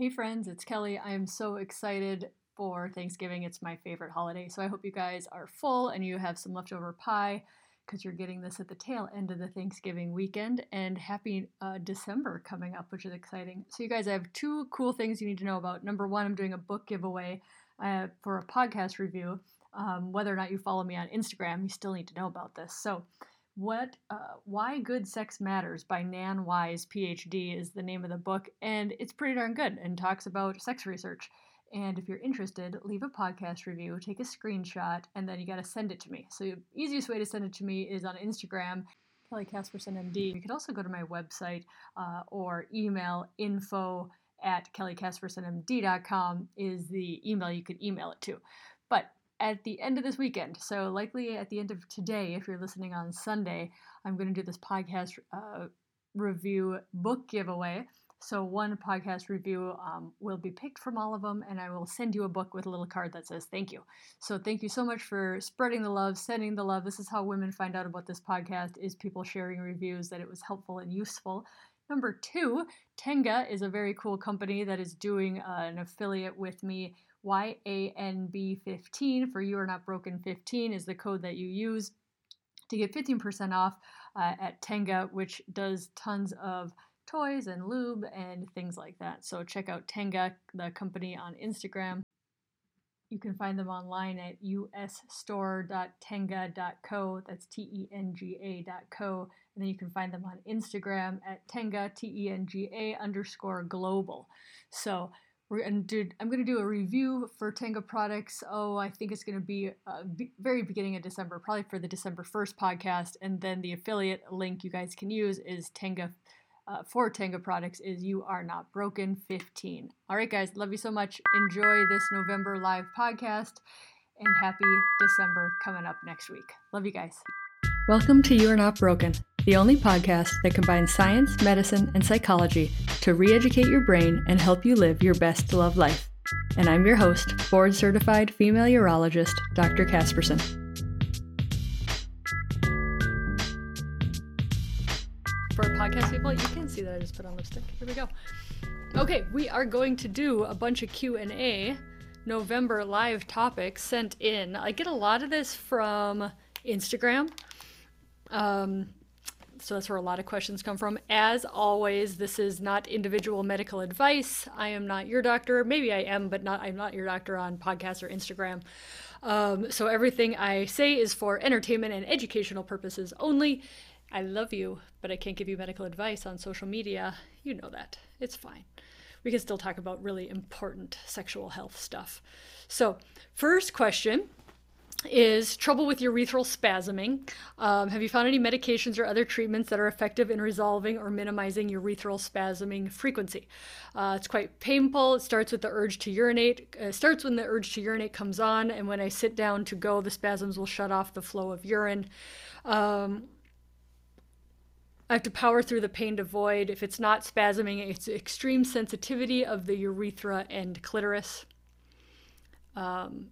Hey friends, it's Kelly. I am so excited for Thanksgiving. It's my favorite holiday. So I hope you guys are full and you have some leftover pie because you're getting this at the tail end of the Thanksgiving weekend. And happy uh, December coming up, which is exciting. So, you guys, I have two cool things you need to know about. Number one, I'm doing a book giveaway uh, for a podcast review. Um, whether or not you follow me on Instagram, you still need to know about this. So, what uh, why good sex matters by nan wise phd is the name of the book and it's pretty darn good and talks about sex research. And if you're interested leave a podcast review take a screenshot and then you got to send it to me. So the easiest way to send it to me is on instagram kelly casperson md you could also go to my website uh, or email info at kellycaspersonmd.com is the email you could email it to. But at the end of this weekend. So, likely at the end of today, if you're listening on Sunday, I'm going to do this podcast uh, review book giveaway. So, one podcast review um, will be picked from all of them, and I will send you a book with a little card that says thank you. So, thank you so much for spreading the love, sending the love. This is how women find out about this podcast: is people sharing reviews that it was helpful and useful. Number two, Tenga is a very cool company that is doing uh, an affiliate with me YANB15 for You Are Not Broken 15 is the code that you use to get 15% off uh, at Tenga, which does tons of toys and lube and things like that. So check out Tenga, the company, on Instagram. You can find them online at usstore.tenga.co. That's T E N G A.co. And then you can find them on Instagram at Tenga, T E N G A underscore global. So we're gonna do i'm going to do a review for tenga products oh i think it's going to be uh, be very beginning of december probably for the december 1st podcast and then the affiliate link you guys can use is tenga uh, for Tenga products is you are not broken 15 all right guys love you so much enjoy this november live podcast and happy december coming up next week love you guys welcome to you are not broken the only podcast that combines science, medicine, and psychology to re educate your brain and help you live your best love life. And I'm your host, board certified female urologist, Dr. Casperson. Podcast people, you can see that I just put on lipstick. Here we go. Okay, we are going to do a bunch of Q&A November live topics sent in. I get a lot of this from Instagram. Um, so that's where a lot of questions come from. As always, this is not individual medical advice. I am not your doctor. Maybe I am, but not I'm not your doctor on podcast or Instagram. Um, so everything I say is for entertainment and educational purposes only. I love you, but I can't give you medical advice on social media. You know that. It's fine. We can still talk about really important sexual health stuff. So, first question is trouble with urethral spasming. Um, have you found any medications or other treatments that are effective in resolving or minimizing urethral spasming frequency? Uh, it's quite painful. It starts with the urge to urinate. It uh, starts when the urge to urinate comes on, and when I sit down to go, the spasms will shut off the flow of urine. Um, I have to power through the pain to void. If it's not spasming, it's extreme sensitivity of the urethra and clitoris. Um,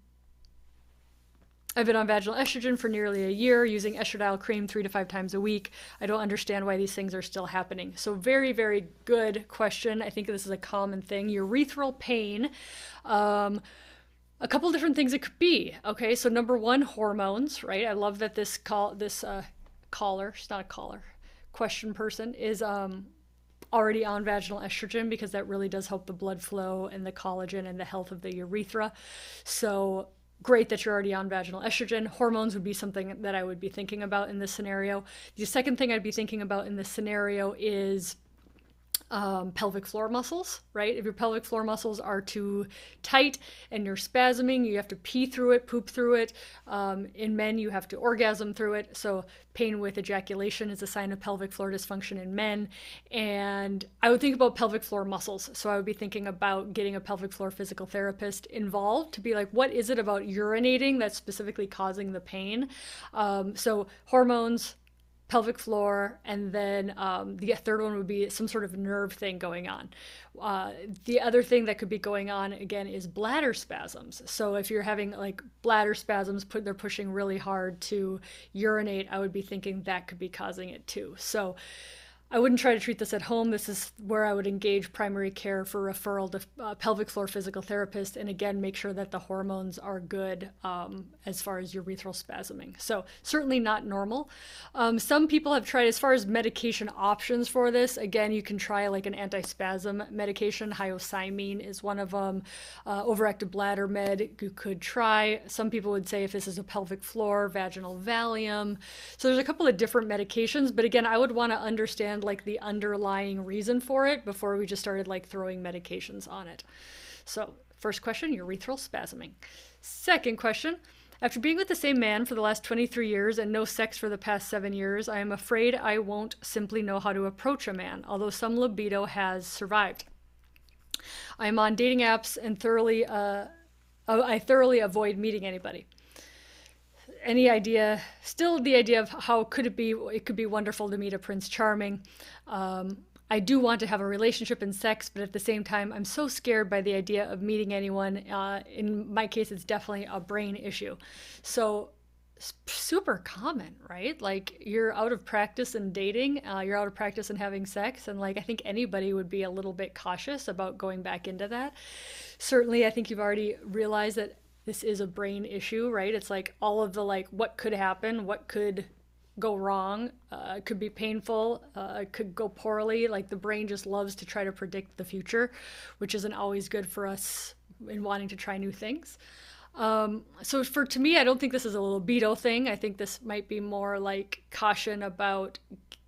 I've been on vaginal estrogen for nearly a year, using estradiol cream three to five times a week. I don't understand why these things are still happening. So, very, very good question. I think this is a common thing. Urethral pain. Um, a couple different things it could be. Okay, so number one, hormones, right? I love that this call this uh, caller, it's not a caller, question person is um, already on vaginal estrogen because that really does help the blood flow and the collagen and the health of the urethra. So great that you're already on vaginal estrogen. Hormones would be something that I would be thinking about in this scenario. The second thing I'd be thinking about in this scenario is um, pelvic floor muscles, right? If your pelvic floor muscles are too tight and you're spasming, you have to pee through it, poop through it. Um, in men, you have to orgasm through it. So, pain with ejaculation is a sign of pelvic floor dysfunction in men. And I would think about pelvic floor muscles. So, I would be thinking about getting a pelvic floor physical therapist involved to be like, what is it about urinating that's specifically causing the pain? Um, so, hormones pelvic floor, and then um, the third one would be some sort of nerve thing going on. Uh, the other thing that could be going on again is bladder spasms. So if you're having like bladder spasms, put they're pushing really hard to urinate, I would be thinking that could be causing it too. So I wouldn't try to treat this at home. This is where I would engage primary care for referral to uh, pelvic floor physical therapist, and again, make sure that the hormones are good um, as far as urethral spasming. So, certainly not normal. Um, some people have tried, as far as medication options for this, again, you can try like an antispasm medication. Hyoscyamine is one of them. Uh, overactive bladder med, you could try. Some people would say if this is a pelvic floor, vaginal Valium. So, there's a couple of different medications, but again, I would want to understand understand like the underlying reason for it before we just started like throwing medications on it. So, first question urethral spasming. Second question after being with the same man for the last 23 years and no sex for the past seven years, I am afraid I won't simply know how to approach a man, although some libido has survived. I am on dating apps and thoroughly, uh, I thoroughly avoid meeting anybody any idea, still the idea of how could it be, it could be wonderful to meet a Prince Charming. Um, I do want to have a relationship and sex, but at the same time, I'm so scared by the idea of meeting anyone. Uh, in my case, it's definitely a brain issue. So, super common, right? Like, you're out of practice in dating, uh, you're out of practice in having sex, and like, I think anybody would be a little bit cautious about going back into that. Certainly, I think you've already realized that this is a brain issue, right? It's like all of the like what could happen, what could go wrong, uh, could be painful, uh, could go poorly. Like the brain just loves to try to predict the future, which isn't always good for us in wanting to try new things. Um, so for to me, I don't think this is a libido thing. I think this might be more like caution about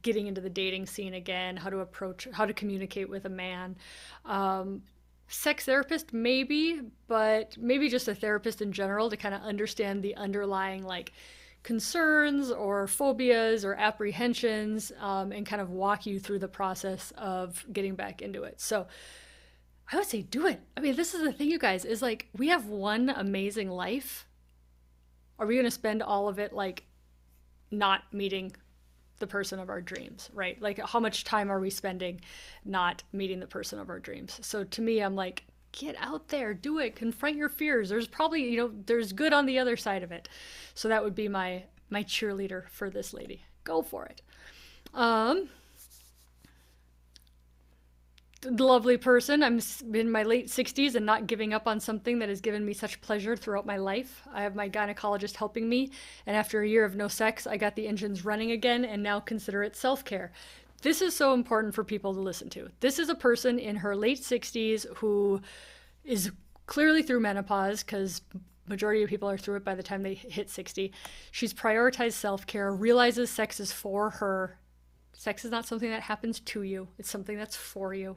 getting into the dating scene again, how to approach, how to communicate with a man. Um, sex therapist maybe but maybe just a therapist in general to kind of understand the underlying like concerns or phobias or apprehensions um, and kind of walk you through the process of getting back into it. So i would say do it. I mean this is the thing you guys is like we have one amazing life. Are we going to spend all of it like not meeting the person of our dreams, right? Like, how much time are we spending not meeting the person of our dreams? So to me, I'm like, get out there, do it, confront your fears. There's probably, you know, there's good on the other side of it. So that would be my my cheerleader for this lady. Go for it. Um, lovely person. I'm in my late 60s and not giving up on something that has given me such pleasure throughout my life. I have my gynecologist helping me, and after a year of no sex, I got the engines running again and now consider it self care. This is so important for people to listen to. This is a person in her late 60s who is clearly through menopause because majority of people are through it by the time they hit 60. She's prioritized self-care, realizes sex is for her Sex is not something that happens to you, it's something that's for you.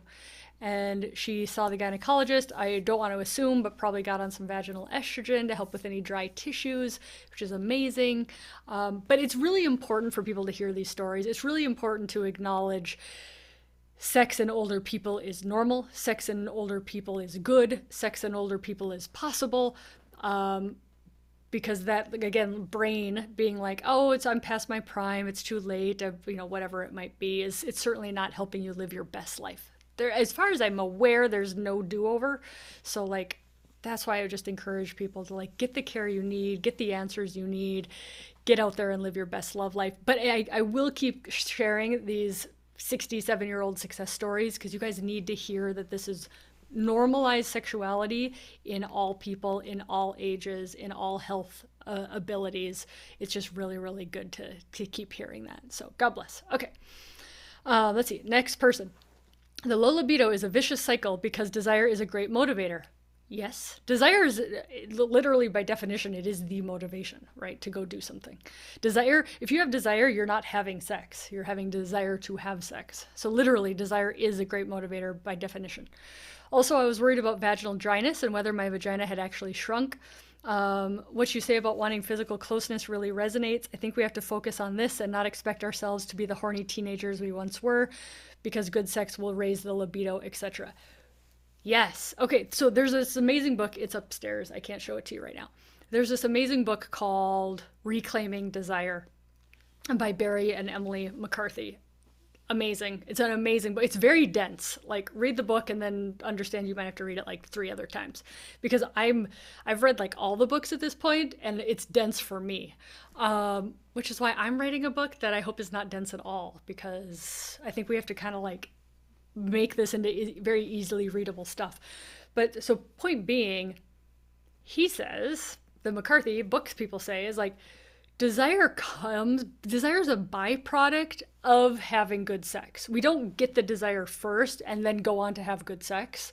And she saw the gynecologist. I don't want to assume, but probably got on some vaginal estrogen to help with any dry tissues, which is amazing. Um, but it's really important for people to hear these stories. It's really important to acknowledge sex in older people is normal, sex in older people is good, sex in older people is possible. Um, because that again brain being like oh it's i'm past my prime it's too late you know whatever it might be is it's certainly not helping you live your best life. There as far as i'm aware there's no do-over. So like that's why i just encourage people to like get the care you need get the answers you need get out there and live your best love life. But i, I will keep sharing these 67 year old success stories because you guys need to hear that this is normalize sexuality in all people, in all ages, in all health uh, abilities. It's just really, really good to, to keep hearing that. So, God bless. Okay. Uh, let's see. Next person. The low libido is a vicious cycle because desire is a great motivator. Yes. Desire is literally, by definition, it is the motivation, right? To go do something. Desire, if you have desire, you're not having sex. You're having desire to have sex. So, literally, desire is a great motivator by definition. Also, I was worried about vaginal dryness and whether my vagina had actually shrunk. Um, what you say about wanting physical closeness really resonates. I think we have to focus on this and not expect ourselves to be the horny teenagers we once were because good sex will raise the libido, etc. Yes. Okay, so there's this amazing book. It's upstairs. I can't show it to you right now. There's this amazing book called Reclaiming Desire by Barry and Emily McCarthy amazing. It's an amazing book. It's very dense. Like read the book and then understand you might have to read it like three other times because I'm I've read like all the books at this point and it's dense for me. Um, which is why I'm writing a book that I hope is not dense at all because I think we have to kind of like make this into very easily readable stuff. But so point being, he says the McCarthy books people say is like desire comes desire is a byproduct of having good sex. We don't get the desire first and then go on to have good sex.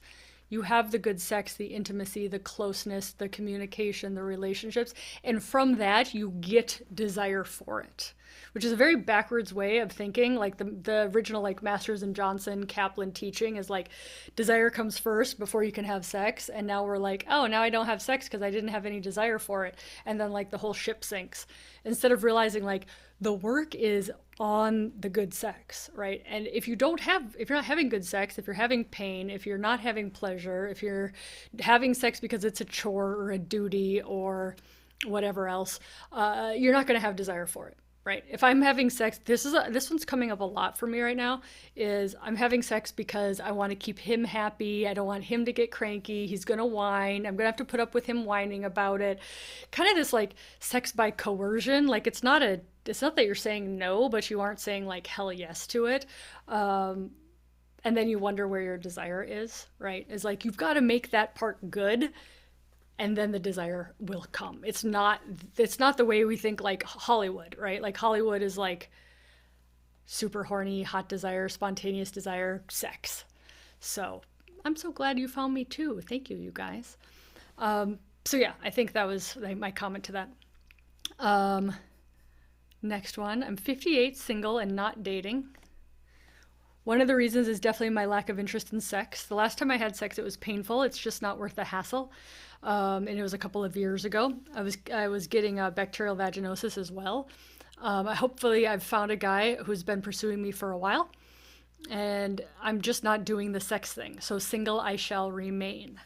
You have the good sex the intimacy the closeness the communication the relationships and from that you get desire for it which is a very backwards way of thinking. Like the the original like Masters and Johnson Kaplan teaching is like desire comes first before you can have sex, and now we're like, oh, now I don't have sex because I didn't have any desire for it, and then like the whole ship sinks instead of realizing like the work is on the good sex, right? And if you don't have, if you're not having good sex, if you're having pain, if you're not having pleasure, if you're having sex because it's a chore or a duty or whatever else, uh, you're not going to have desire for it right? If i'm having sex this is a, this one's coming up a lot for me right now is i'm having sex because i want to keep him happy. I don't want him to get cranky. He's to whine. I'm to have to put up with him whining about it. Kind of this like sex by coercion. Like it's not a it's not that you're saying no but you aren't saying like hell yes to it. Um, and then you wonder where your desire is right? Is like you've got to make that part good and then the desire will come. It's not it's not the way we think like Hollywood, right? Like Hollywood is like super horny, hot desire, spontaneous desire, sex. So, I'm so glad you found me too. Thank you, you guys. Um, so yeah, I think that was my comment to that. Um, next one. I'm 58, single, and not dating. One of the reasons is definitely my lack of interest in sex. The last time I had sex, it was painful. It's just not worth the hassle um, and it was a couple of years ago. I was I was getting a bacterial vaginosis as well. Um, hopefully, I've found a guy who's been pursuing me for a while, and I'm just not doing the sex thing. So single, I shall remain.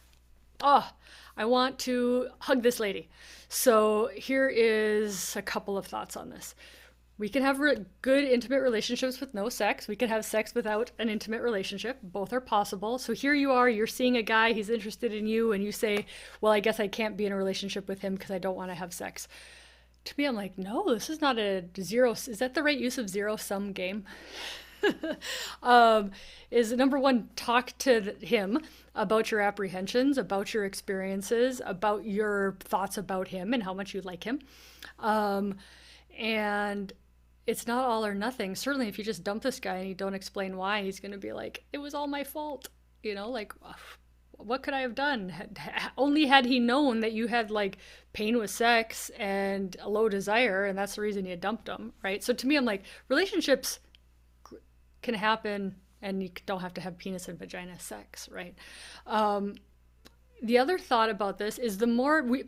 Oh, I want to hug this lady. So here is a couple of thoughts on this. We can have re- good intimate relationships with no sex. We can have sex without an intimate relationship. Both are possible. So here you are, you're seeing a guy, he's interested in you, and you say, Well, I guess I can't be in a relationship with him because I don't want to have sex. To me, I'm like, No, this is not a zero. Is that the right use of zero sum game? um, is number one, talk to him about your apprehensions, about your experiences, about your thoughts about him and how much you like him. Um, and it's not all or nothing. Certainly, if you just dump this guy and you don't explain why, he's going to be like, it was all my fault. You know, like, what could I have done? Had, only had he known that you had like pain with sex and a low desire, and that's the reason you dumped him, right? So to me, I'm like, relationships can happen and you don't have to have penis and vagina sex, right? Um, the other thought about this is the more we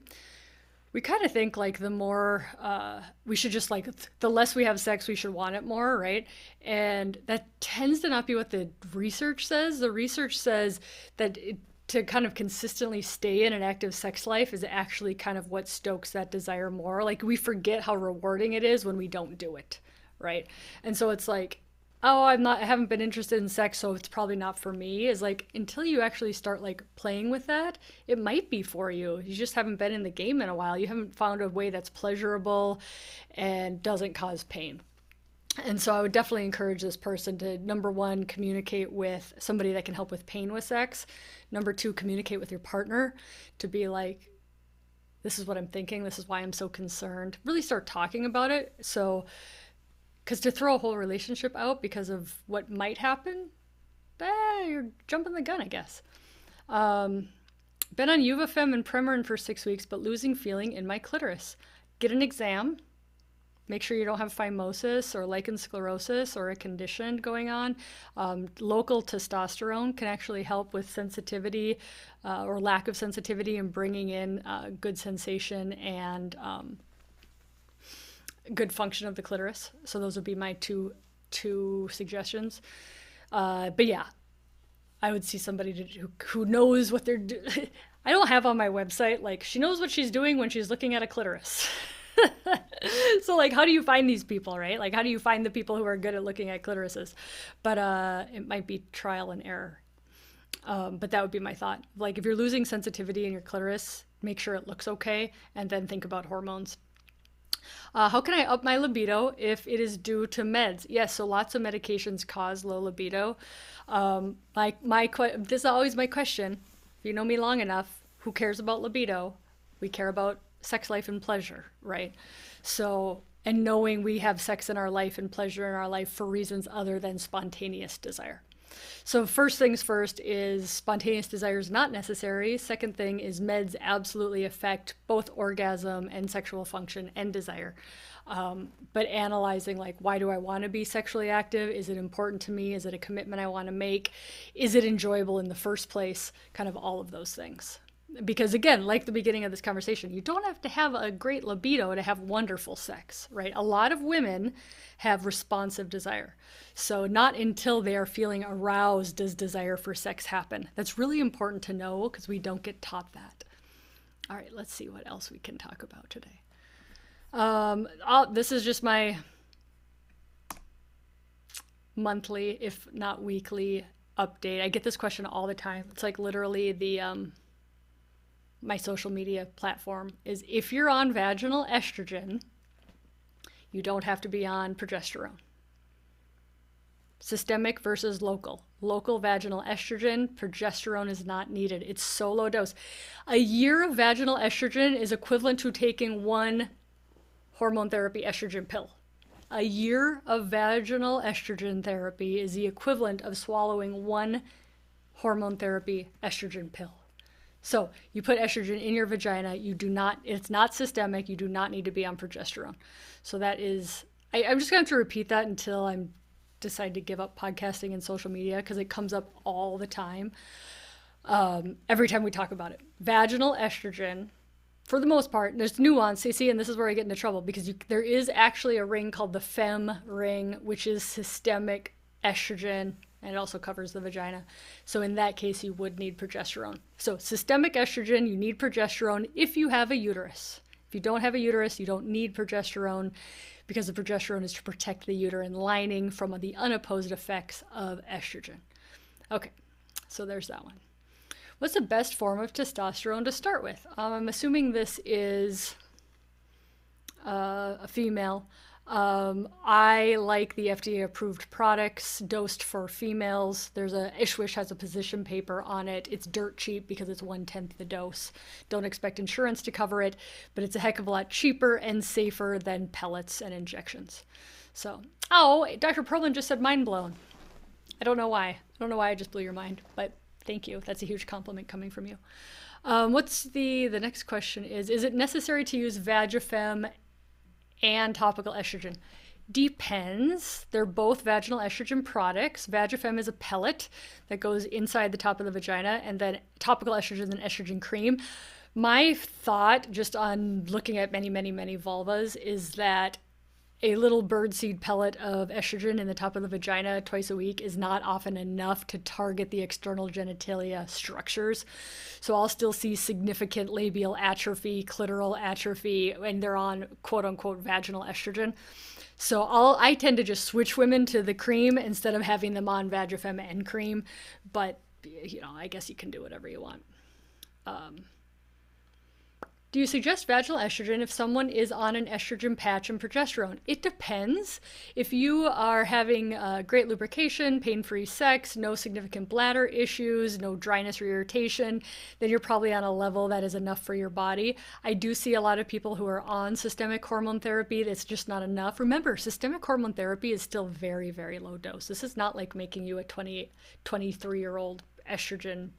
we kind of think like the more uh, we should just like the less we have sex we should want it more right? And that tends to not be what the research says. The research says that it, to kind of consistently stay in an active sex life is actually kind of what stokes that desire more. Like we forget how rewarding it is when we don't do it right? And so it's like oh i'm not i haven't been interested in sex so it's probably not for me is like until you actually start like playing with that it might be for you. You just haven't been in the game in a while. You haven't found a way that's pleasurable and doesn't cause pain. And so i would definitely encourage this person to number one communicate with somebody that can help with pain with sex. Number two communicate with your partner to be like this is what i'm thinking. This is why i'm so concerned. Really start talking about it. So because to throw a whole relationship out because of what might happen, eh, you're jumping the gun, I guess. Um, been on Yuvafem and Premarin for six weeks, but losing feeling in my clitoris. Get an exam. Make sure you don't have phimosis or lichen sclerosus or a condition going on. Um, local testosterone can actually help with sensitivity uh, or lack of sensitivity and bringing in uh, good sensation and um, good function of the clitoris. So those would be my two two suggestions. Uh, but yeah, I would see somebody to, who who knows what they're. I don't have on my website like she knows what she's doing when she's looking at a clitoris. so like how do you find these people right like how do you find the people who are good at looking at clitorises but uh it might be trial and error um, but that would be my thought like if you're losing sensitivity in your clitoris make sure it looks okay and then think about hormones uh, how can I up my libido if it is due to meds? Yes, so lots of medications cause low libido. Um, my my this is always my question. If you know me long enough, who cares about libido? We care about sex life and pleasure, right? So, and knowing we have sex in our life and pleasure in our life for reasons other than spontaneous desire. So, first things first is spontaneous desire is not necessary. Second thing is meds absolutely affect both orgasm and sexual function and desire. Um, but analyzing, like, why do I want to be sexually active? Is it important to me? Is it a commitment I want to make? Is it enjoyable in the first place? Kind of all of those things because again like the beginning of this conversation you don't have to have a great libido to have wonderful sex right? A lot of women have responsive desire. So not until they are feeling aroused does desire for sex happen. That's really important to know because we don't get taught that. All right let's see what else we can talk about today. Um, this is just my monthly if not weekly update. I get this question all the time. It's like literally the um, my social media platform is if you're on vaginal estrogen, you don't have to be on progesterone. Systemic versus local. Local vaginal estrogen, progesterone is not needed. It's so low dose. A year of vaginal estrogen is equivalent to taking one hormone therapy estrogen pill. A year of vaginal estrogen therapy is the equivalent of swallowing one hormone therapy estrogen pill. So you put estrogen in your vagina. You do not, it's not systemic. You do not need to be on progesterone. So that is, I, am just going to have to repeat that until I'm decide to give up podcasting and social media because it comes up all the time. Um, every time we talk about it, vaginal estrogen, for the most part, there's nuance. You see, and this is where I get into trouble because you, there is actually a ring called the FEM ring, which is systemic estrogen and it also covers the vagina. So in that case, you would need progesterone. So systemic estrogen, you need progesterone if you have a uterus. If you don't have a uterus, you don't need progesterone because the progesterone is to protect the uterine lining from the unopposed effects of estrogen. Okay, so there's that one. What's the best form of testosterone to start with? Um, I'm assuming this is uh, a female. Um, I like the FDA approved products dosed for females. There's a ISSWSH has a position paper on it. It's dirt cheap because it's one tenth the dose. Don't expect insurance to cover it, but it's a heck of a lot cheaper and safer than pellets and injections. So, oh, Dr. Perlin just said mind blown. I don't know why. I don't know why I just blew your mind, but thank you. That's a huge compliment coming from you. Um, what's the the next question is is it necessary to use Vagifem and topical estrogen? Depends. They're both vaginal estrogen products. Vagifem is a pellet that goes inside the top of the vagina, and then topical estrogen and estrogen cream. My thought, just on looking at many, many, many vulvas, is that a little birdseed pellet of estrogen in the top of the vagina twice a week is not often enough to target the external genitalia structures. So I'll still see significant labial atrophy, clitoral atrophy, and they're on quote unquote vaginal estrogen. So I'll, I tend to just switch women to the cream instead of having them on Vagifem and cream. But, you know, I guess you can do whatever you want. Um, do you suggest vaginal estrogen if someone is on an estrogen patch and progesterone? It depends. If you are having uh, great lubrication, pain free sex, no significant bladder issues, no dryness or irritation, then you're probably on a level that is enough for your body. I do see a lot of people who are on systemic hormone therapy that's just not enough. Remember, systemic hormone therapy is still very, very low dose. This is not like making you a 20, 23 year old estrogen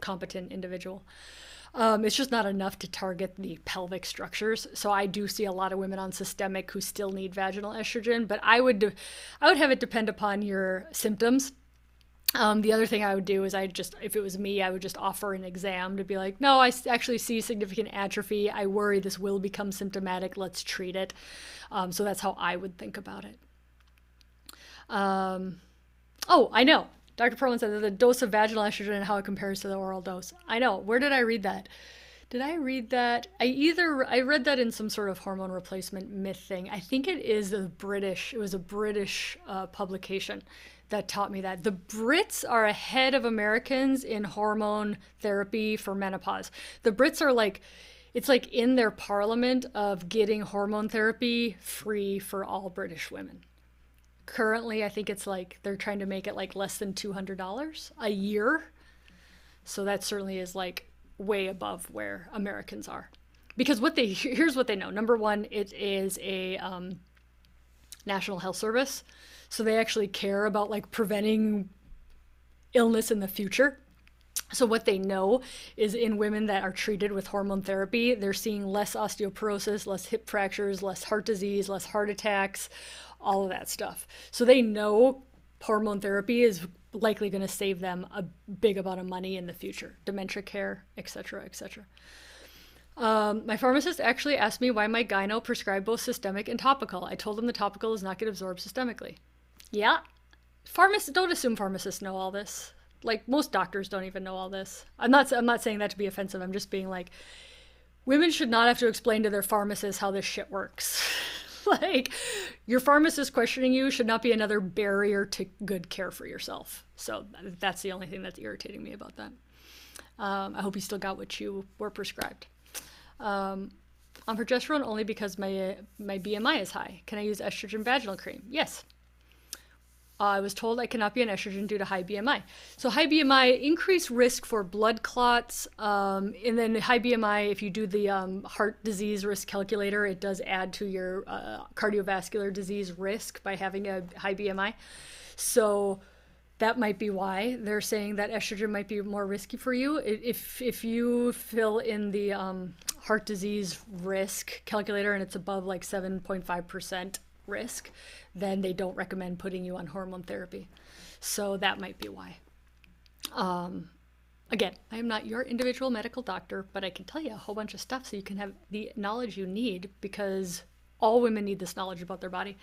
competent individual. Um, it's just not enough to target the pelvic structures. So I do see a lot of women on systemic who still need vaginal estrogen, but I would I would have it depend upon your symptoms. Um, the other thing I would do is I just, if it was me, I would just offer an exam to be like, no, I actually see significant atrophy. I worry this will become symptomatic. Let's treat it. Um, so that's how I would think about it. Um, oh, I know. Dr. Perlman said that the dose of vaginal estrogen and how it compares to the oral dose. I know. Where did I read that? Did I read that? I either I read that in some sort of hormone replacement myth thing. I think it is a British. It was a British uh, publication that taught me that the Brits are ahead of Americans in hormone therapy for menopause. The Brits are like it's like in their parliament of getting hormone therapy free for all British women. Currently, I think it's like they're trying to make it like less than $200 a year. So that certainly is like way above where Americans are. Because what they here's what they know. Number one, it is a um, National Health Service, so they actually care about like preventing illness in the future. So what they know is in women that are treated with hormone therapy, they're seeing less osteoporosis, less hip fractures, less heart disease, less heart attacks, all of that stuff. So they know hormone therapy is likely going to save them a big amount of money in the future, dementia care, etc., etc. Um, my pharmacist actually asked me why my gyno prescribed both systemic and topical. I told him the topical does not get absorbed systemically. Yeah, pharmacists don't assume pharmacists know all this. Like most doctors don't even know all this. I'm not. I'm not saying that to be offensive. I'm just being like, women should not have to explain to their pharmacists how this shit works. like your pharmacist questioning you should not be another barrier to good care for yourself. So that's the only thing that's irritating me about that. Um, I hope you still got what you were prescribed. Um, on progesterone only because my my BMI is high. Can I use estrogen vaginal cream? Yes. Uh, I was told I cannot be on estrogen due to high BMI. So high BMI increased risk for blood clots, um, and then high BMI. If you do the um, heart disease risk calculator, it does add to your uh, cardiovascular disease risk by having a high BMI. So that might be why they're saying that estrogen might be more risky for you. If if you fill in the um, heart disease risk calculator and it's above like seven point five percent risk, then they don't recommend putting you on hormone therapy. So that might be why. Um, again, I am not your individual medical doctor, but I can tell you a whole bunch of stuff so you can have the knowledge you need because all women need this knowledge about their body.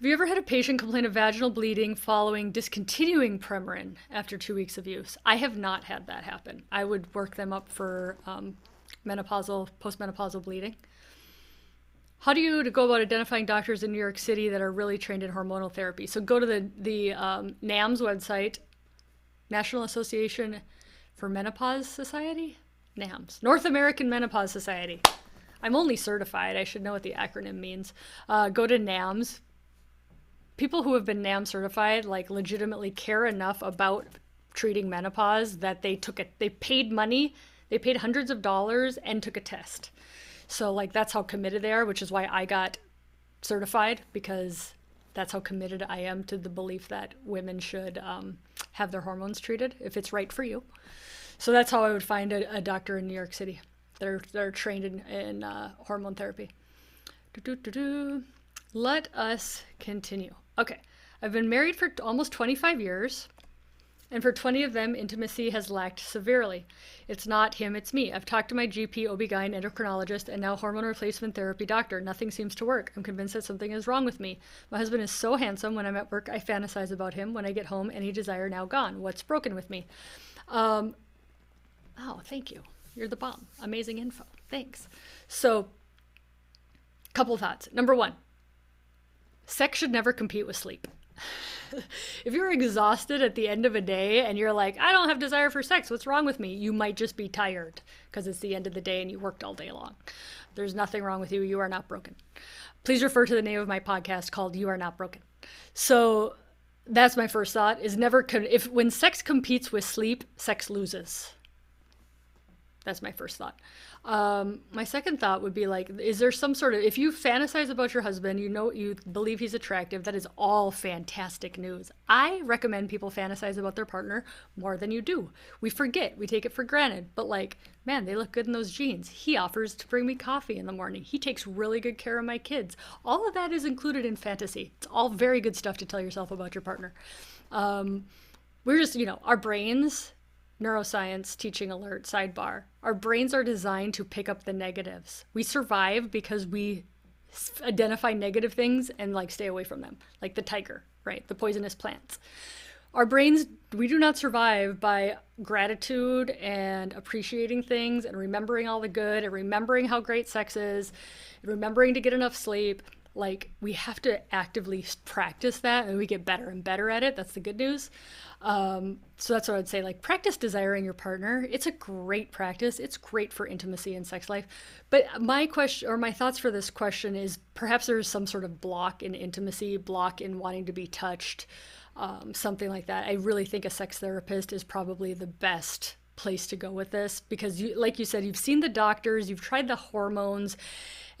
Have you ever had a patient complain of vaginal bleeding following discontinuing Premarin after two weeks of use? I have not had that happen. I would work them up for um, menopausal, postmenopausal bleeding. How do you go about identifying doctors in New York City that are really trained in hormonal therapy? So go to the the um, NAMS website, National Association for Menopause Society, NAMS, North American Menopause Society. I'm only certified. I should know what the acronym means. Uh, go to NAMS. People who have been NAM certified like legitimately care enough about treating menopause that they took it. They paid money. They paid hundreds of dollars and took a test. So like that's how committed they are, which is why I got certified because that's how committed I am to the belief that women should um, have their hormones treated if it's right for you. So that's how I would find a, a doctor in New York City. They're they're trained in, in uh, hormone therapy. Let us continue. Okay, I've been married for almost 25 years and for 20 of them, intimacy has lacked severely. It's not him, it's me. I've talked to my GP, OB-GYN, endocrinologist, and now hormone replacement therapy doctor. Nothing seems to work. I'm convinced that something is wrong with me. My husband is so handsome. When I'm at work, I fantasize about him. When I get home, any desire now gone. What's broken with me? Um, oh, thank you. You're the bomb. Amazing info. Thanks. So, couple thoughts. Number one, sex should never compete with sleep. if you're exhausted at the end of a day and you're like, I don't have desire for sex, what's wrong with me? You might just be tired because it's the end of the day and you worked all day long. There's nothing wrong with you. You are not broken. Please refer to the name of my podcast called You Are Not Broken. So that's my first thought is never con- if when sex competes with sleep, sex loses. That's my first thought. Um, my second thought would be like, is there some sort of, if you fantasize about your husband, you know, you believe he's attractive, that is all fantastic news. I recommend people fantasize about their partner more than you do. We forget, we take it for granted, but like, man, they look good in those jeans. He offers to bring me coffee in the morning. He takes really good care of my kids. All of that is included in fantasy. It's all very good stuff to tell yourself about your partner. Um, we're just, you know, our brains neuroscience teaching alert sidebar. Our brains are designed to pick up the negatives. We survive because we identify negative things and like stay away from them, like the tiger, right? The poisonous plants. our brains we do not survive by gratitude and appreciating things and remembering all the good and remembering how great sex is remembering to get enough sleep like we have to actively practice that and we get better and better at it. That's the good news. Um, so that's what i'd say like practice desiring your partner. It's a great practice. It's great for intimacy and sex life. But my question or my thoughts for this question is perhaps there's some sort of block in intimacy block in wanting to be touched um, something like that. I really think a sex therapist is probably the best place to go with this because you like you said you've seen the doctors you've tried the hormones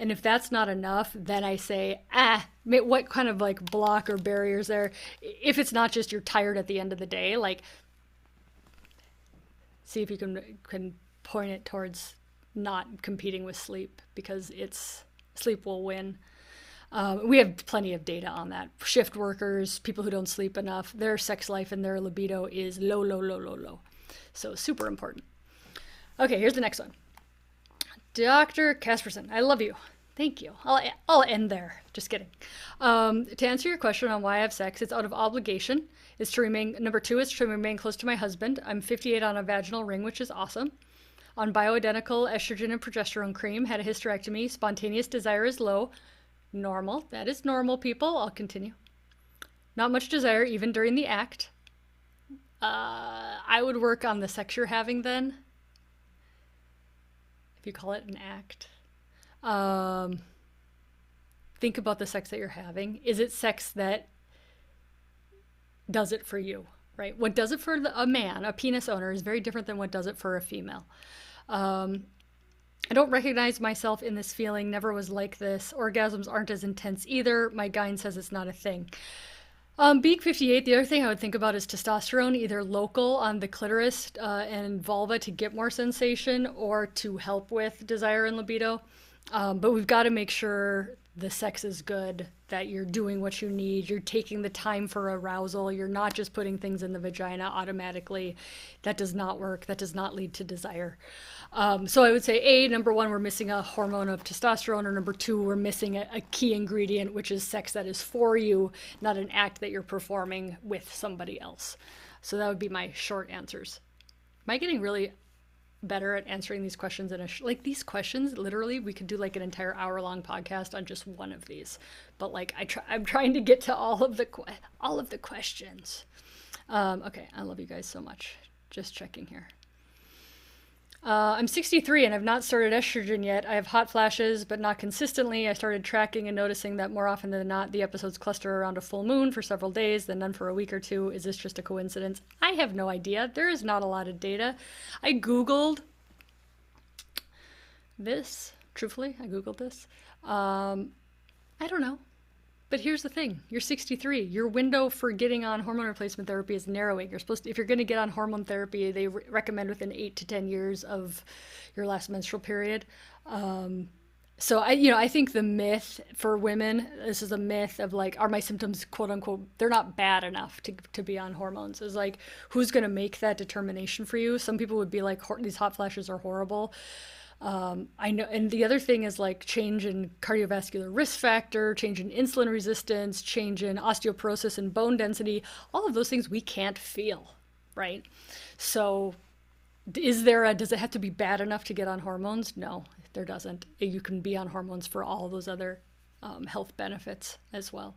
and if that's not enough, then I say, ah, what kind of like block or barriers there? If it's not just you're tired at the end of the day, like see if you can can point it towards not competing with sleep because it's sleep will win. Um, we have plenty of data on that. Shift workers, people who don't sleep enough, their sex life and their libido is low, low, low, low, low. So super important. Okay, here's the next one. Dr. Casperson, I love you. Thank you. I'll, I'll end there. Just kidding. Um, to answer your question on why I have sex, it's out of obligation. It's to remain, number two is to remain close to my husband. I'm 58 on a vaginal ring, which is awesome. On bioidentical estrogen and progesterone cream, had a hysterectomy. Spontaneous desire is low. Normal. That is normal, people. I'll continue. Not much desire, even during the act. Uh, I would work on the sex you're having then if you call it an act. Um, think about the sex that you're having. Is it sex that does it for you, right? What does it for a man, a penis owner, is very different than what does it for a female. Um, I don't recognize myself in this feeling, never was like this. Orgasms aren't as intense either. My guy says it's not a thing. Um, Beak 58, the other thing I would think about is testosterone, either local on the clitoris uh, and vulva to get more sensation or to help with desire and libido. Um, but we've got to make sure the sex is good, that you're doing what you need, you're taking the time for arousal, you're not just putting things in the vagina automatically. That does not work, that does not lead to desire. Um, so I would say, A, number one, we're missing a hormone of testosterone, or number two, we're missing a, a key ingredient, which is sex that is for you, not an act that you're performing with somebody else. So that would be my short answers. Am I getting really better at answering these questions in a sh- like these questions literally we could do like an entire hour long podcast on just one of these. But like i try i'm trying to get to all of the que- all of the questions. Um, okay i love you guys so much. Just checking here uh, I'm 63 and I've not started estrogen yet. I have hot flashes, but not consistently. I started tracking and noticing that more often than not, the episodes cluster around a full moon for several days, then none for a week or two. Is this just a coincidence? I have no idea. There is not a lot of data. I Googled this, truthfully, I Googled this. Um, I don't know. But here's the thing you're 63. Your window for getting on hormone replacement therapy is narrowing. You're supposed to, if you're going to get on hormone therapy, they re- recommend within eight to 10 years of your last menstrual period. Um, so I, you know, I think the myth for women, this is a myth of like, are my symptoms quote unquote, they're not bad enough to, to be on hormones. Is like, who's going to make that determination for you? Some people would be like, these hot flashes are horrible. Um, I know, and the other thing is like change in cardiovascular risk factor, change in insulin resistance, change in osteoporosis and bone density. All of those things we can't feel, right? So, is there a? Does it have to be bad enough to get on hormones? No, there doesn't. You can be on hormones for all those other um, health benefits as well.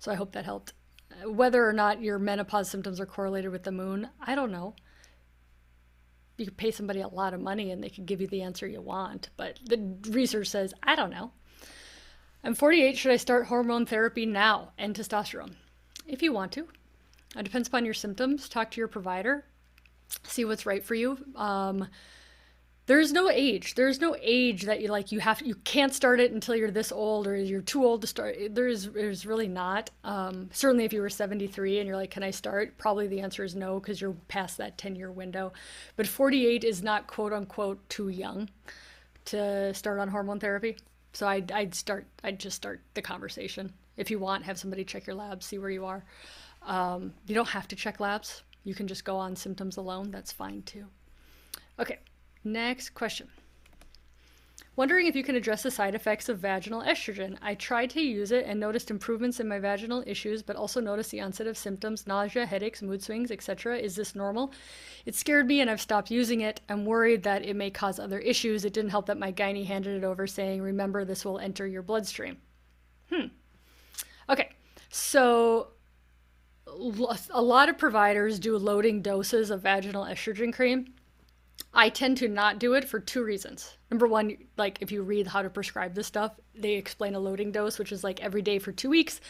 So I hope that helped. Whether or not your menopause symptoms are correlated with the moon, I don't know you could pay somebody a lot of money and they could give you the answer you want. But the research says, I don't know. I'm 48. Should I start hormone therapy now and testosterone? If you want to. It depends upon your symptoms. Talk to your provider. See what's right for you. Um, there's no age. There's no age that you like you have you can't start it until you're this old or you're too old to start. There's there's really not. Um, certainly if you were 73 and you're like can i start? Probably the answer is no because you're past that 10 year window. But 48 is not quote unquote too young to start on hormone therapy. So i'd, I'd start i'd just start the conversation. If you want have somebody check your labs see where you are. Um, you don't have to check labs. You can just go on symptoms alone. That's fine too. Okay Next question. Wondering if you can address the side effects of vaginal estrogen. I tried to use it and noticed improvements in my vaginal issues, but also noticed the onset of symptoms, nausea, headaches, mood swings, etc. Is this normal? It scared me and I've stopped using it. I'm worried that it may cause other issues. It didn't help that my gynae handed it over saying, remember, this will enter your bloodstream. Hmm. Okay, so a lot of providers do loading doses of vaginal estrogen cream. I tend to not do it for two reasons. Number one, like if you read how to prescribe this stuff, they explain a loading dose, which is like every day for two weeks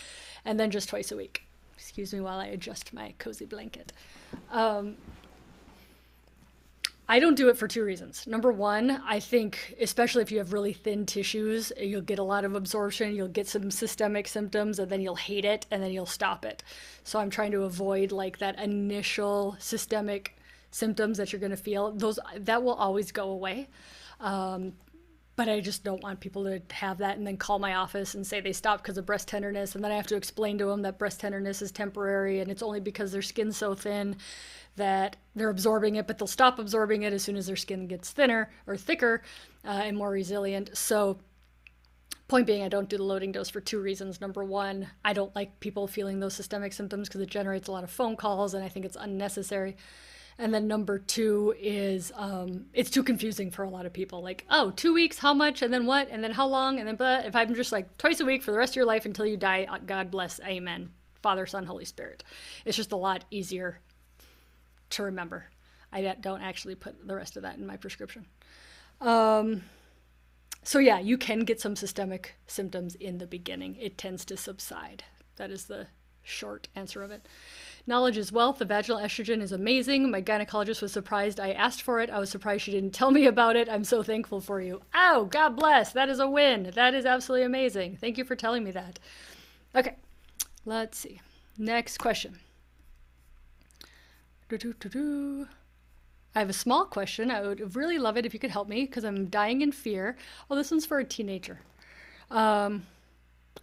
and then just twice a week. Excuse me while I adjust my cozy blanket. Um, I don't do it for two reasons. Number one, I think, especially if you have really thin tissues, you'll get a lot of absorption, you'll get some systemic symptoms, and then you'll hate it, and then you'll stop it. So I'm trying to avoid like that initial systemic symptoms that you're going to feel. Those that will always go away. Um, but I just don't want people to have that and then call my office and say they stopped because of breast tenderness, and then I have to explain to them that breast tenderness is temporary and it's only because their skin's so thin that they're absorbing it, but they'll stop absorbing it as soon as their skin gets thinner or thicker uh, and more resilient. So, point being, I don't do the loading dose for two reasons. Number one, I don't like people feeling those systemic symptoms because it generates a lot of phone calls and I think it's unnecessary. And then number two is um, it's too confusing for a lot of people. Like, oh, two weeks, how much, and then what, and then how long, and then but if I'm just like twice a week for the rest of your life until you die, uh, God bless, Amen. Father, Son, Holy Spirit. It's just a lot easier to remember. I don't actually put the rest of that in my prescription. Um, so, yeah, you can get some systemic symptoms in the beginning. It tends to subside. That is the short answer of it. Knowledge is wealth. The vaginal estrogen is amazing. My gynecologist was surprised I asked for it. I was surprised she didn't tell me about it. I'm so thankful for you. Oh, God bless. That is a win. That is absolutely amazing. Thank you for telling me that. Okay, let's see. Next question. I have a small question. I would really love it if you could help me because I'm dying in fear. Oh, this one's for a teenager. Um,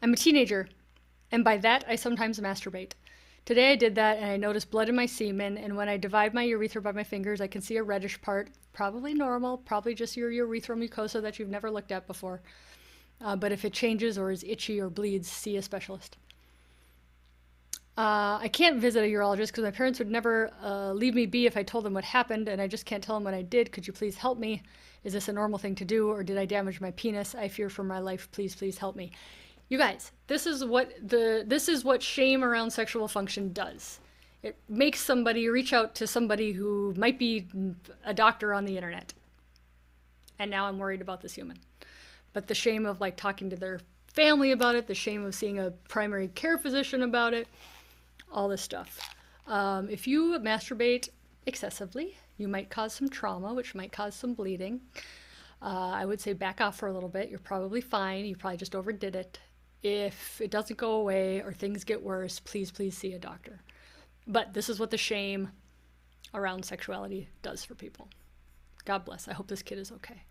I'm a teenager, and by that I sometimes masturbate. Today I did that and I noticed blood in my semen, and when I divide my urethra by my fingers, I can see a reddish part. Probably normal, probably just your urethral mucosa that you've never looked at before. Uh, but if it changes or is itchy or bleeds, see a specialist. Uh, I can't visit a urologist because my parents would never uh, leave me be if I told them what happened, and I just can't tell them what I did. Could you please help me? Is this a normal thing to do, or did I damage my penis? I fear for my life. Please, please help me. You guys, this is what the this is what shame around sexual function does. It makes somebody reach out to somebody who might be a doctor on the internet. And now I'm worried about this human. But the shame of like talking to their family about it, the shame of seeing a primary care physician about it, all this stuff. Um, if you masturbate excessively, you might cause some trauma, which might cause some bleeding. Uh, I would say back off for a little bit. You're probably fine. You probably just overdid it. If it doesn't go away or things get worse, please, please see a doctor. But this is what the shame around sexuality does for people. God bless. I hope this kid is okay.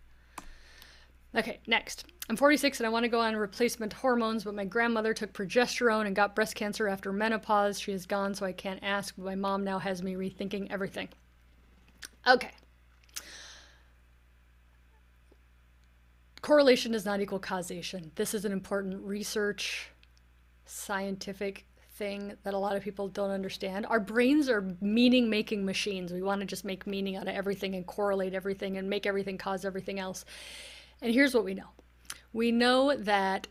Okay, next. I'm 46 and I want to go on replacement hormones, but my grandmother took progesterone and got breast cancer after menopause. She is gone, so I can't ask, but my mom now has me rethinking everything. Okay. Correlation does not equal causation. This is an important research, scientific thing that a lot of people don't understand. Our brains are meaning making machines. We want to just make meaning out of everything and correlate everything and make everything cause everything else. And here's what we know we know that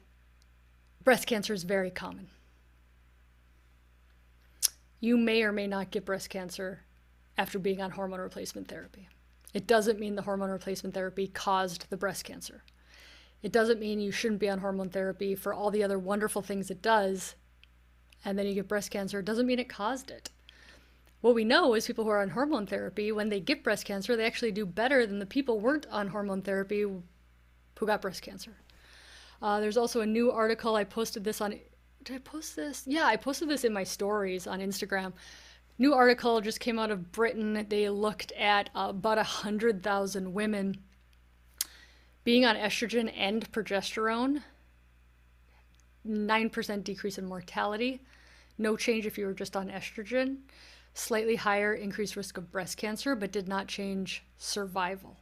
breast cancer is very common. You may or may not get breast cancer after being on hormone replacement therapy. It doesn't mean the hormone replacement therapy caused the breast cancer. It doesn't mean you shouldn't be on hormone therapy for all the other wonderful things it does, and then you get breast cancer. It doesn't mean it caused it. What we know is people who are on hormone therapy, when they get breast cancer, they actually do better than the people weren't on hormone therapy who got breast cancer. Uh, there's also a new article. I posted this on. Did I post this? Yeah, I posted this in my stories on Instagram. New article just came out of Britain. They looked at uh, about 100,000 women being on estrogen and progesterone. 9% decrease in mortality. No change if you were just on estrogen. Slightly higher increased risk of breast cancer, but did not change survival.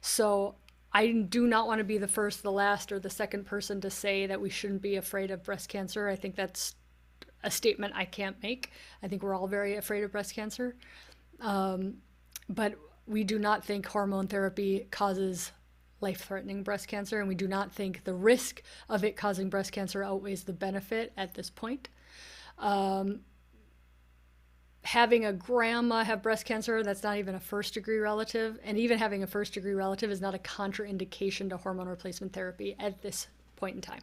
So I do not want to be the first, the last, or the second person to say that we shouldn't be afraid of breast cancer. I think that's a statement I can't make. I think we're all very afraid of breast cancer. Um, but we do not think hormone therapy causes life threatening breast cancer, and we do not think the risk of it causing breast cancer outweighs the benefit at this point. Um, having a grandma have breast cancer, that's not even a first degree relative, and even having a first degree relative is not a contraindication to hormone replacement therapy at this point in time.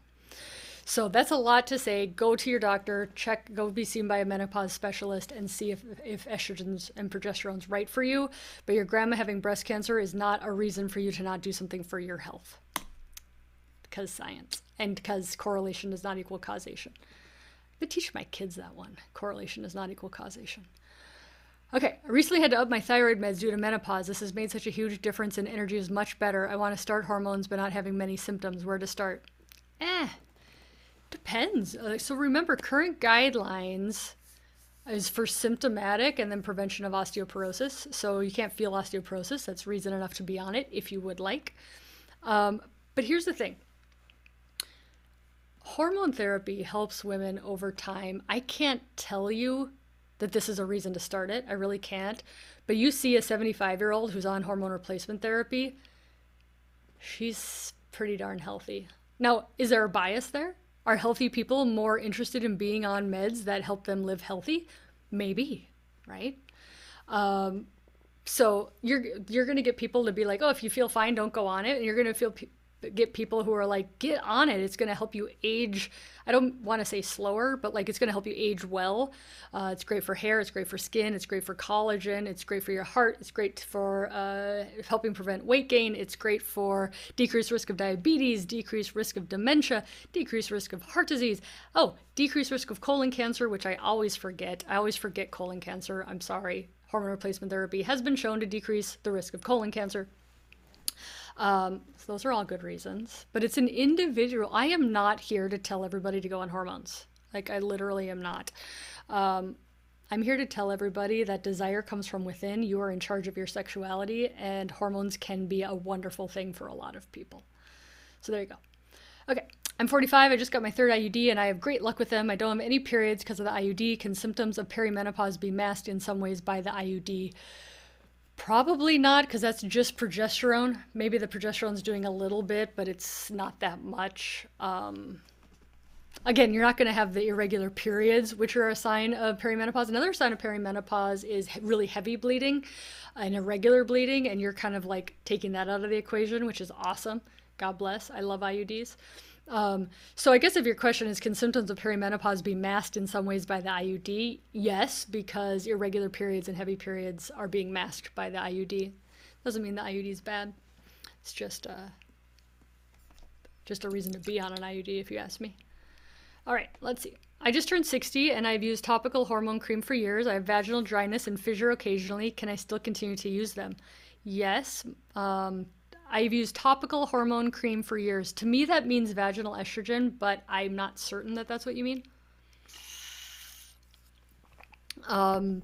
So that's a lot to say. Go to your doctor, check, go be seen by a menopause specialist, and see if, if estrogens and progesterone's right for you. But your grandma having breast cancer is not a reason for you to not do something for your health. Because science and because correlation does not equal causation. I teach my kids that one. Correlation does not equal causation. Okay, I recently had to up my thyroid meds due to menopause. This has made such a huge difference and energy is much better. I want to start hormones but not having many symptoms. Where to start? Eh, Depends. Uh, so remember, current guidelines is for symptomatic and then prevention of osteoporosis. So you can't feel osteoporosis. That's reason enough to be on it if you would like. Um, but here's the thing hormone therapy helps women over time. I can't tell you that this is a reason to start it. I really can't. But you see a 75 year old who's on hormone replacement therapy, she's pretty darn healthy. Now, is there a bias there? Are healthy people more interested in being on meds that help them live healthy? Maybe, right? Um, so you're you're gonna get people to be like, oh, if you feel fine, don't go on it, and you're gonna feel get people who are like, get on it. It's going to help you age. I don't want to say slower, but like it's going to help you age well. Uh, it's great for hair. It's great for skin. It's great for collagen. It's great for your heart. It's great for uh, helping prevent weight gain. It's great for decreased risk of diabetes, decreased risk of dementia, decreased risk of heart disease. Oh, decreased risk of colon cancer, which I always forget. I always forget colon cancer. I'm sorry. Hormone replacement therapy has been shown to decrease the risk of colon cancer. Um, so those are all good reasons. But it's an individual. I am not here to tell everybody to go on hormones. Like I literally am not. Um, I'm here to tell everybody that desire comes from within. You are in charge of your sexuality, and hormones can be a wonderful thing for a lot of people. So there you go. Okay, I'm 45. I just got my third IUD, and I have great luck with them. I don't have any periods because of the IUD. Can symptoms of perimenopause be masked in some ways by the IUD? Probably not, because that's just progesterone. Maybe the progesterone's doing a little bit, but it's not that much. Um, again, you're not going to have the irregular periods, which are a sign of perimenopause. Another sign of perimenopause is really heavy bleeding and irregular bleeding, and you're kind of like taking that out of the equation, which is awesome. God bless. I love IUDs. Um, so I guess if your question is, can symptoms of perimenopause be masked in some ways by the IUD? Yes, because irregular periods and heavy periods are being masked by the IUD. Doesn't mean the IUD is bad. It's just uh, just a reason to be on an IUD, if you ask me. All right, let's see. I just turned 60 and I've used topical hormone cream for years. I have vaginal dryness and fissure occasionally. Can I still continue to use them? Yes. Um, I've used topical hormone cream for years. To me, that means vaginal estrogen, but I'm not certain that that's what you mean. Um,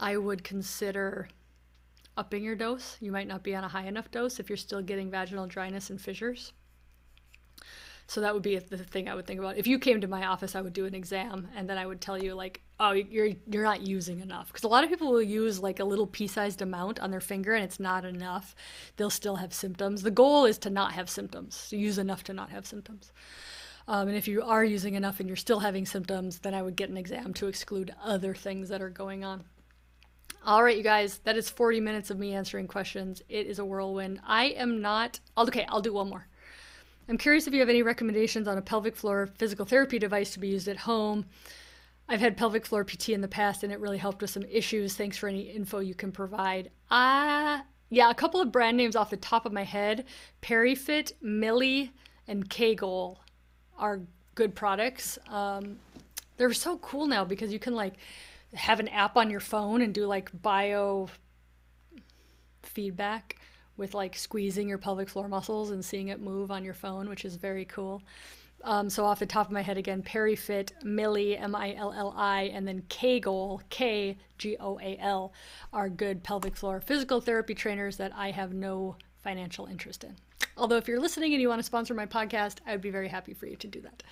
I would consider upping your dose. You might not be on a high enough dose if you're still getting vaginal dryness and fissures. So that would be the thing I would think about. If you came to my office, I would do an exam and then I would tell you like, oh, you're you're not using enough. Because a lot of people will use like a little pea-sized amount on their finger and it's not enough. They'll still have symptoms. The goal is to not have symptoms. To use enough to not have symptoms. Um, and if you are using enough and you're still having symptoms, then I would get an exam to exclude other things that are going on. All right, you guys, that is 40 minutes of me answering questions. It is a whirlwind. I am not. Okay, I'll do one more. I'm curious if you have any recommendations on a pelvic floor physical therapy device to be used at home. I've had pelvic floor PT in the past and it really helped with some issues. Thanks for any info you can provide. Ah, uh, yeah, a couple of brand names off the top of my head PeriFit, Milli, and kGoal are good products. Um, they're so cool now because you can like have an app on your phone and do like bio feedback with like squeezing your pelvic floor muscles and seeing it move on your phone, which is very cool. Um, so off the top of my head again, PeriFit, Milli, M-I-L-L-I, and then kGoal, K-G-O-A-L, are good pelvic floor physical therapy trainers that I have no financial interest in. Although, if you're listening and you want to sponsor my podcast, I would be very happy for you to do that.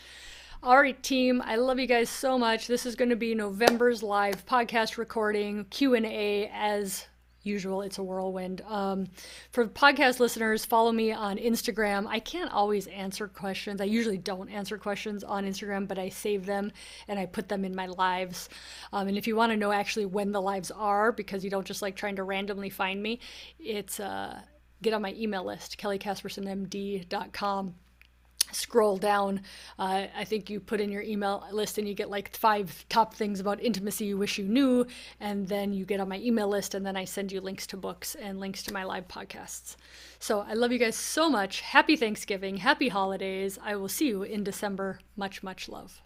All right, team, I love you guys so much. This is going to be November's live podcast recording Q&A as usual it's a whirlwind. Um, for podcast listeners follow me on instagram. I can't always answer questions. I usually don't answer questions on instagram but i save them and i put them in my lives. Um, and if you want to know actually when the lives are because you don't just like trying to randomly find me it's uh, get on my email list kellycaspersonmd.com scroll down uh, i think you put in your email list and you get like five top things about intimacy you wish you knew and then you get on my email list and then i send you links to books and links to my live podcasts. So i love you guys so much. Happy thanksgiving. Happy holidays. I will see you in december. Much much love